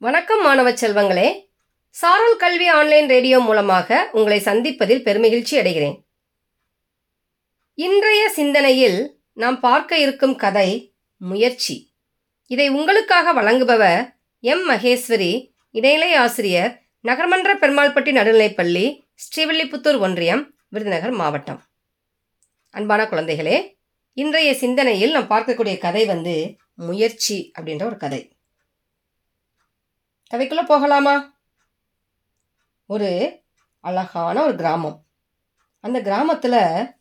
வணக்கம் மாணவ செல்வங்களே. சாரல் கல்வி ஆன்லைன் ரேடியோ மூலமாக உங்களை சந்திப்பதில் பெருமகிழ்ச்சி அடைகிறேன். இன்றைய சிந்தனையில் நாம் பார்க்க இருக்கும் கதை முயற்சி. இதை உங்களுக்காக வழங்குபவர் எம். மகேஸ்வரி இடைநிலை ஆசிரியர் நகர்மன்ற பெருமாள்பட்டி நடுநிலைப்பள்ளி ஸ்ரீவில்லிபுத்தூர் ஒன்றியம் விருதுநகர் மாவட்டம். அன்பான குழந்தைகளே இன்றைய சிந்தனையில் நாம் பார்க்கக்கூடிய கதை வந்து முயற்சி அப்படின்ற ஒரு கதை. கதைக்குள்ளே போகலாமா? ஒரு அழகான ஒரு கிராமம். அந்த கிராமத்தில்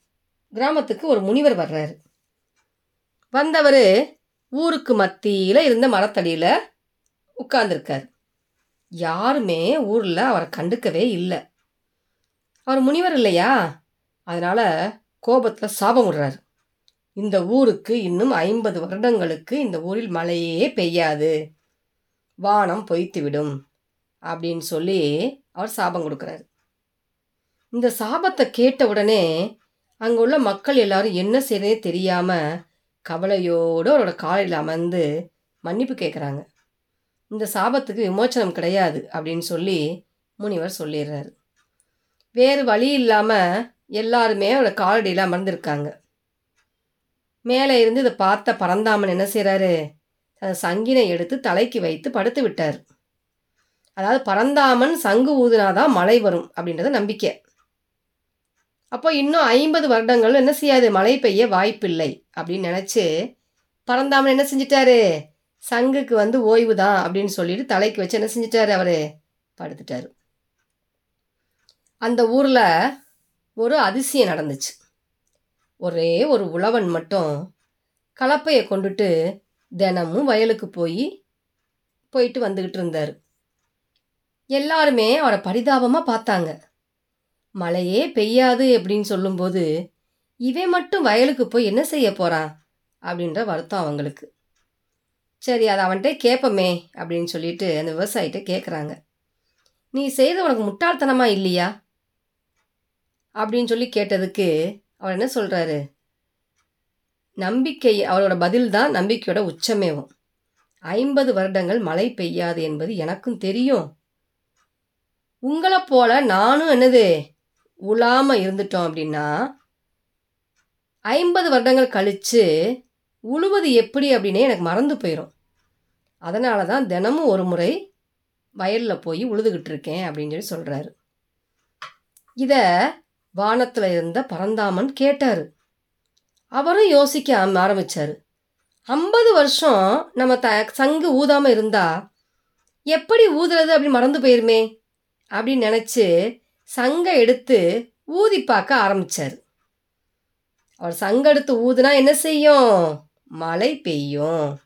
கிராமத்துக்கு ஒரு முனிவர் வர்றாரு. வந்தவர் ஊருக்கு மத்தியில் இருந்த மரத்தடியில் உட்கார்ந்துருக்கார். யாருமே ஊரில் அவரை கண்டுக்கவே இல்லை. அவர் முனிவர் இல்லையா? அதனால் கோபத்தில் சாபம் விடுறாரு. இந்த ஊருக்கு இன்னும் ஐம்பது வருடங்களுக்கு இந்த ஊரில் மழையே பெய்யாது. வானம் பொய்த்துவிடும் அப்படின்னு சொல்லி அவர் சாபம் கொடுக்குறாரு. இந்த சாபத்தை கேட்ட உடனே அங்கே உள்ள மக்கள் எல்லாரும் என்ன செய்யறதே தெரியாமல் கவலையோடு அவரோட காலையில் அமர்ந்து மன்னிப்பு கேட்குறாங்க இந்த சாபத்துக்கு விமோச்சனம் கிடையாது அப்படின்னு சொல்லி முனிவர் சொல்லிடுறாரு. வேறு வழி இல்லாமல் எல்லாருமே அவரோட காலடியில் அமர்ந்திருக்காங்க. மேலே இருந்து இதை பார்த்த பரந்தாமன் என்ன செய்கிறாரு சங்கினை எடுத்து தலைக்கு வைத்து படுத்து விட்டார். அதாவது பரந்தாமன் சங்கு ஊதுனாதான் மழை வரும் அப்படின்றது நம்பிக்கை. அப்போ இன்னும் ஐம்பது வருடங்கள் என்ன செய்யாது? மழை பெய்ய வாய்ப்பில்லை அப்படின்னு நினச்சி பரந்தாமன் என்ன செஞ்சிட்டாரு? சங்குக்கு வந்து ஓய்வு தான் அப்படின்னு சொல்லிட்டு தலைக்கு வச்சு என்ன செஞ்சிட்டாரு அவர்? படுத்துட்டாரு. அந்த ஊரில் ஒரு அதிசயம் நடந்துச்சு. ஒரே ஒரு உழவன் மட்டும் கலப்பையை கொண்டுட்டு தினமும் வயலுக்கு போய் போயிட்டு வந்துக்கிட்டு இருந்தார். எல்லாருமே அவரை பரிதாபமாக பார்த்தாங்க. மழையே பெய்யாது அப்படின்னு சொல்லும்போது இவன் மட்டும் வயலுக்கு போய் என்ன செய்ய போகிறான் அப்படின்ற வருத்தம் அவங்களுக்கு. சரி அதை அவன்கிட்ட கேட்போமே அப்படின்னு சொல்லிட்டு அந்த விவசாயிகிட்ட கேட்குறாங்க நீ செய்த உனக்கு முட்டாள்தனமாக இல்லையா? அப்படின்னு சொல்லி கேட்டதுக்கு அவர் என்ன சொல்கிறாரு நம்பிக்கை அவரோட பதில் தான் நம்பிக்கையோட உச்சமேவும் ஐம்பது வருடங்கள் மழை பெய்யாது என்பது எனக்கும் தெரியும். உங்களை போல நானும் என்னது உழாமல் இருந்துட்டோம் அப்படின்னா ஐம்பது வருடங்கள் கழித்து உழுவது எப்படி அப்படின்னே எனக்கு மறந்து போயிடும் அதனால தான் தினமும் ஒரு முறை வயலில் போய் உழுதுகிட்டு இருக்கேன் அப்படின்னு சொல்லி சொல்கிறாரு இதை வானத்தில் இருந்த பரந்தாமன் கேட்டார். அவரும் யோசிக்க ஆரம்பித்தார் ஐம்பது வருஷம் நம்ம த சங்கு ஊதாமல் இருந்தால் எப்படி ஊதுறது அப்படி மறந்து போயிருமே அப்படின்னு நினச்சி சங்கை எடுத்து ஊதி பார்க்க ஆரம்பித்தார் அவர் சங்கை எடுத்து ஊதுனா என்ன செய்யும்? மழை பெய்யும்.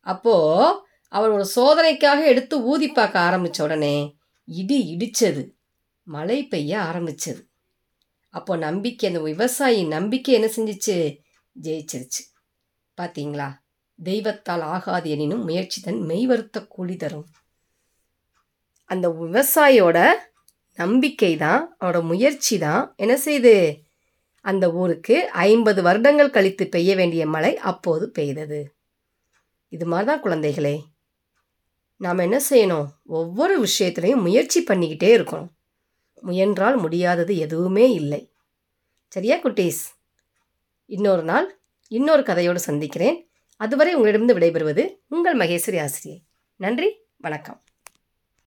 அப்போது அவர் ஒரு சோதனைக்காக எடுத்து ஊதி பார்க்க ஆரம்பித்த உடனே இடி இடித்தது மழை பெய்ய ஆரம்பிச்சது. அப்போ நம்பிக்கை அந்த விவசாயி நம்பிக்கை என்ன செஞ்சிச்சு? ஜெயிச்சிருச்சு. பார்த்தீங்களா தெய்வத்தால் ஆகாது எனினும் முயற்சி தன் மெய்வருத்த கூலி தரும். அந்த விவசாயியோட நம்பிக்கை தான் அவனோட முயற்சி தான் என்ன செய்து? அந்த ஊருக்கு ஐம்பது வருடங்கள் கழித்து பெய்ய வேண்டிய மழை அப்போது பெய்தது. இது மாதிரி தான் குழந்தைகளே. நாம் என்ன செய்யணும்? ஒவ்வொரு விஷயத்துலையும் முயற்சி பண்ணிக்கிட்டே இருக்கணும். முயன்றால் முடியாதது எதுவுமே இல்லை. சரியா குட்டீஸ்? இன்னொரு நாள் இன்னொரு கதையோடு சந்திக்கிறேன். அதுவரை உங்களிடமிருந்து விடைபெறுவது உங்கள் மகேஸ்வரி ஆசிரியை. நன்றி வணக்கம்.